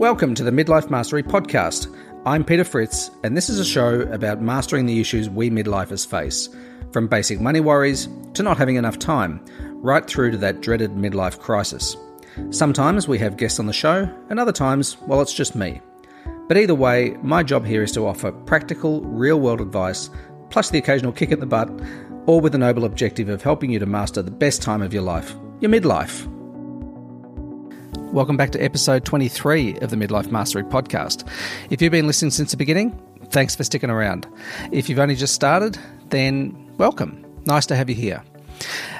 Welcome to the Midlife Mastery Podcast. I'm Peter Fritz, and this is a show about mastering the issues we midlifers face, from basic money worries to not having enough time, right through to that dreaded midlife crisis. Sometimes we have guests on the show, and other times, well, it's just me. But either way, my job here is to offer practical, real world advice, plus the occasional kick in the butt, all with the noble objective of helping you to master the best time of your life, your midlife. Welcome back to episode 23 of the Midlife Mastery Podcast. If you've been listening since the beginning, thanks for sticking around. If you've only just started, then welcome. Nice to have you here.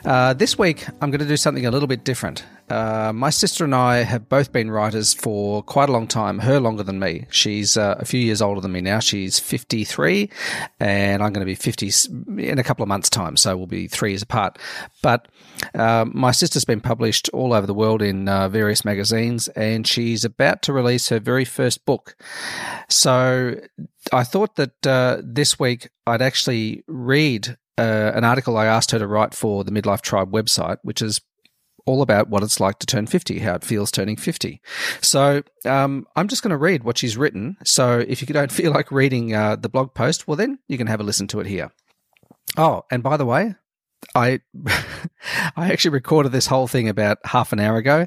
Uh, this week, I'm going to do something a little bit different. Uh, my sister and I have both been writers for quite a long time, her longer than me. She's uh, a few years older than me now. She's 53, and I'm going to be 50 in a couple of months' time, so we'll be three years apart. But uh, my sister's been published all over the world in uh, various magazines, and she's about to release her very first book. So I thought that uh, this week I'd actually read uh, an article I asked her to write for the Midlife Tribe website, which is all about what it's like to turn 50, how it feels turning 50. So um, I'm just going to read what she's written. So if you don't feel like reading uh, the blog post, well, then you can have a listen to it here. Oh, and by the way, I I actually recorded this whole thing about half an hour ago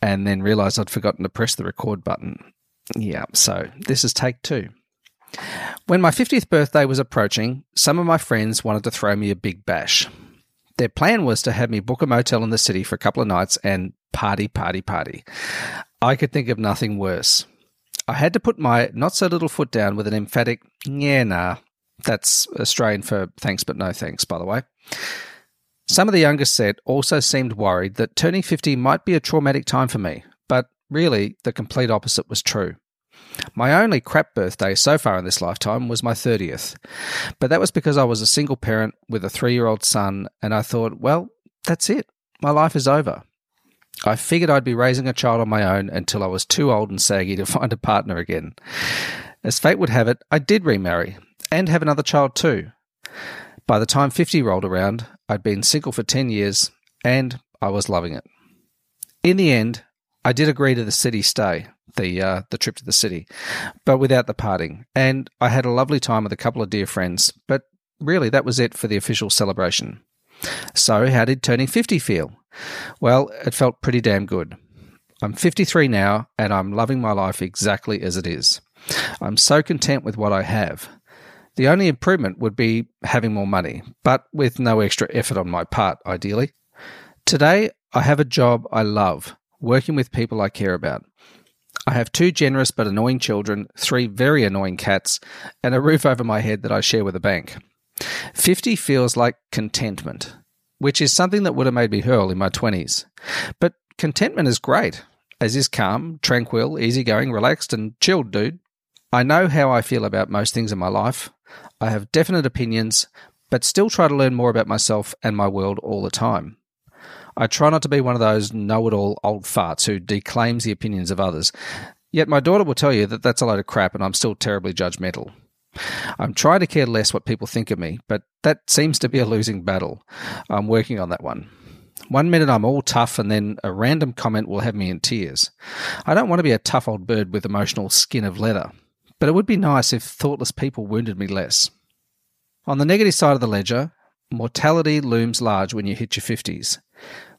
and then realized I'd forgotten to press the record button. Yeah, so this is take two. When my 50th birthday was approaching, some of my friends wanted to throw me a big bash. Their plan was to have me book a motel in the city for a couple of nights and party, party, party. I could think of nothing worse. I had to put my not so little foot down with an emphatic, yeah, nah. That's Australian for thanks but no thanks, by the way. Some of the younger set also seemed worried that turning 50 might be a traumatic time for me, but really the complete opposite was true. My only crap birthday so far in this lifetime was my 30th. But that was because I was a single parent with a three year old son, and I thought, well, that's it. My life is over. I figured I'd be raising a child on my own until I was too old and saggy to find a partner again. As fate would have it, I did remarry and have another child too. By the time 50 rolled around, I'd been single for 10 years and I was loving it. In the end, I did agree to the city stay, the uh, the trip to the city, but without the parting. And I had a lovely time with a couple of dear friends. But really, that was it for the official celebration. So, how did turning fifty feel? Well, it felt pretty damn good. I'm 53 now, and I'm loving my life exactly as it is. I'm so content with what I have. The only improvement would be having more money, but with no extra effort on my part, ideally. Today, I have a job I love, working with people I care about. I have two generous but annoying children, three very annoying cats, and a roof over my head that I share with a bank. 50 feels like contentment, which is something that would have made me hurl in my 20s. But contentment is great, as is calm, tranquil, easygoing, relaxed, and chilled, dude. I know how I feel about most things in my life. I have definite opinions, but still try to learn more about myself and my world all the time. I try not to be one of those know it all old farts who declaims the opinions of others. Yet my daughter will tell you that that's a load of crap and I'm still terribly judgmental. I'm trying to care less what people think of me, but that seems to be a losing battle. I'm working on that one. One minute I'm all tough, and then a random comment will have me in tears. I don't want to be a tough old bird with emotional skin of leather, but it would be nice if thoughtless people wounded me less. On the negative side of the ledger, mortality looms large when you hit your 50s.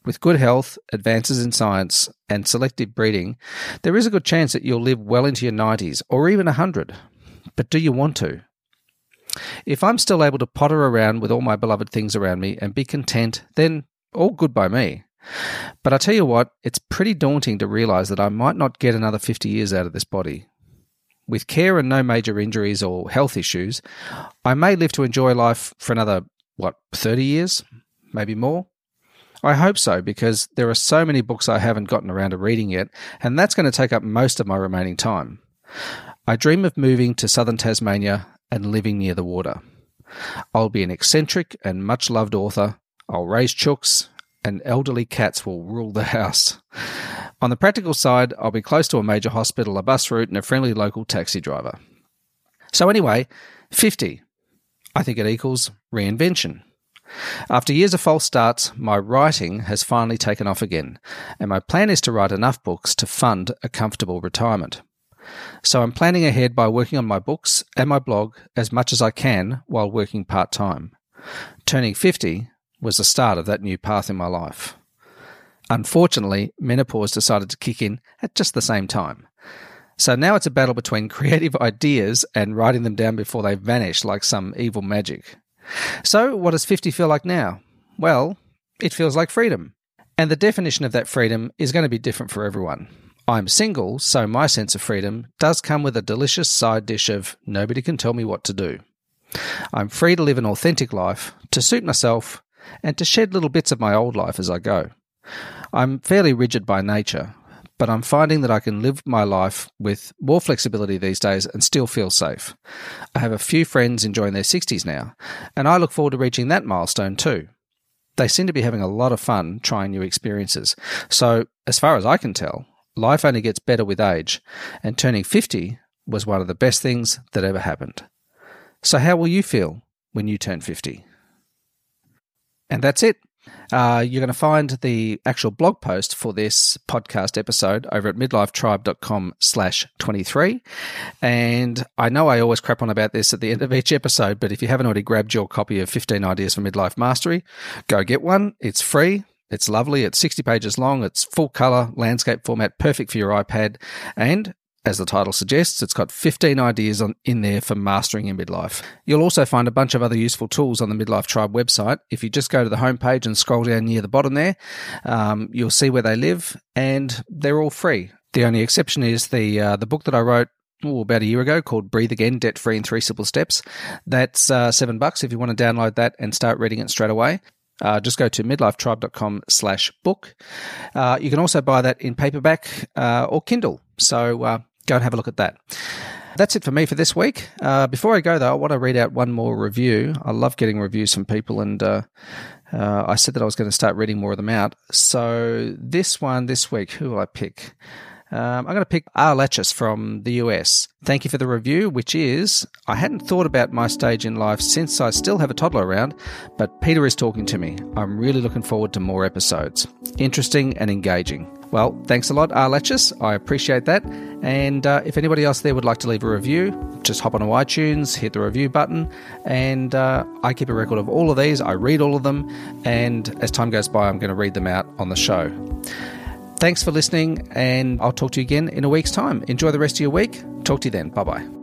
With good health, advances in science, and selective breeding, there is a good chance that you'll live well into your 90s or even 100. But do you want to? If I'm still able to potter around with all my beloved things around me and be content, then all good by me. But I tell you what, it's pretty daunting to realize that I might not get another 50 years out of this body. With care and no major injuries or health issues, I may live to enjoy life for another, what, 30 years? Maybe more? I hope so, because there are so many books I haven't gotten around to reading yet, and that's going to take up most of my remaining time. I dream of moving to southern Tasmania and living near the water. I'll be an eccentric and much loved author. I'll raise chooks, and elderly cats will rule the house. On the practical side, I'll be close to a major hospital, a bus route, and a friendly local taxi driver. So, anyway, 50. I think it equals reinvention. After years of false starts, my writing has finally taken off again, and my plan is to write enough books to fund a comfortable retirement. So I'm planning ahead by working on my books and my blog as much as I can while working part time. Turning 50 was the start of that new path in my life. Unfortunately, menopause decided to kick in at just the same time. So now it's a battle between creative ideas and writing them down before they vanish like some evil magic. So, what does 50 feel like now? Well, it feels like freedom. And the definition of that freedom is going to be different for everyone. I'm single, so my sense of freedom does come with a delicious side dish of nobody can tell me what to do. I'm free to live an authentic life, to suit myself, and to shed little bits of my old life as I go. I'm fairly rigid by nature, but I'm finding that I can live my life with more flexibility these days and still feel safe. I have a few friends enjoying their 60s now, and I look forward to reaching that milestone too. They seem to be having a lot of fun trying new experiences. So, as far as I can tell, life only gets better with age, and turning 50 was one of the best things that ever happened. So, how will you feel when you turn 50? And that's it. Uh, you're going to find the actual blog post for this podcast episode over at midlifetribe.com slash 23. And I know I always crap on about this at the end of each episode, but if you haven't already grabbed your copy of 15 Ideas for Midlife Mastery, go get one. It's free. It's lovely. It's 60 pages long. It's full color, landscape format, perfect for your iPad. And as the title suggests, it's got 15 ideas on, in there for mastering your midlife. You'll also find a bunch of other useful tools on the Midlife Tribe website. If you just go to the homepage and scroll down near the bottom there, um, you'll see where they live, and they're all free. The only exception is the uh, the book that I wrote Ooh, about a year ago called Breathe Again Debt Free in Three Simple Steps. That's uh, seven bucks if you want to download that and start reading it straight away. Uh, just go to midlifetribe.com slash book. Uh, you can also buy that in paperback uh, or Kindle. So uh, go and have a look at that. That's it for me for this week. Uh, before I go, though, I want to read out one more review. I love getting reviews from people, and uh, uh, I said that I was going to start reading more of them out. So this one this week, who will I pick? Um, I'm going to pick R. Letchis from the US. Thank you for the review, which is I hadn't thought about my stage in life since I still have a toddler around, but Peter is talking to me. I'm really looking forward to more episodes. Interesting and engaging. Well, thanks a lot, R. I appreciate that. And uh, if anybody else there would like to leave a review, just hop onto iTunes, hit the review button, and uh, I keep a record of all of these. I read all of them, and as time goes by, I'm going to read them out on the show. Thanks for listening, and I'll talk to you again in a week's time. Enjoy the rest of your week. Talk to you then. Bye bye.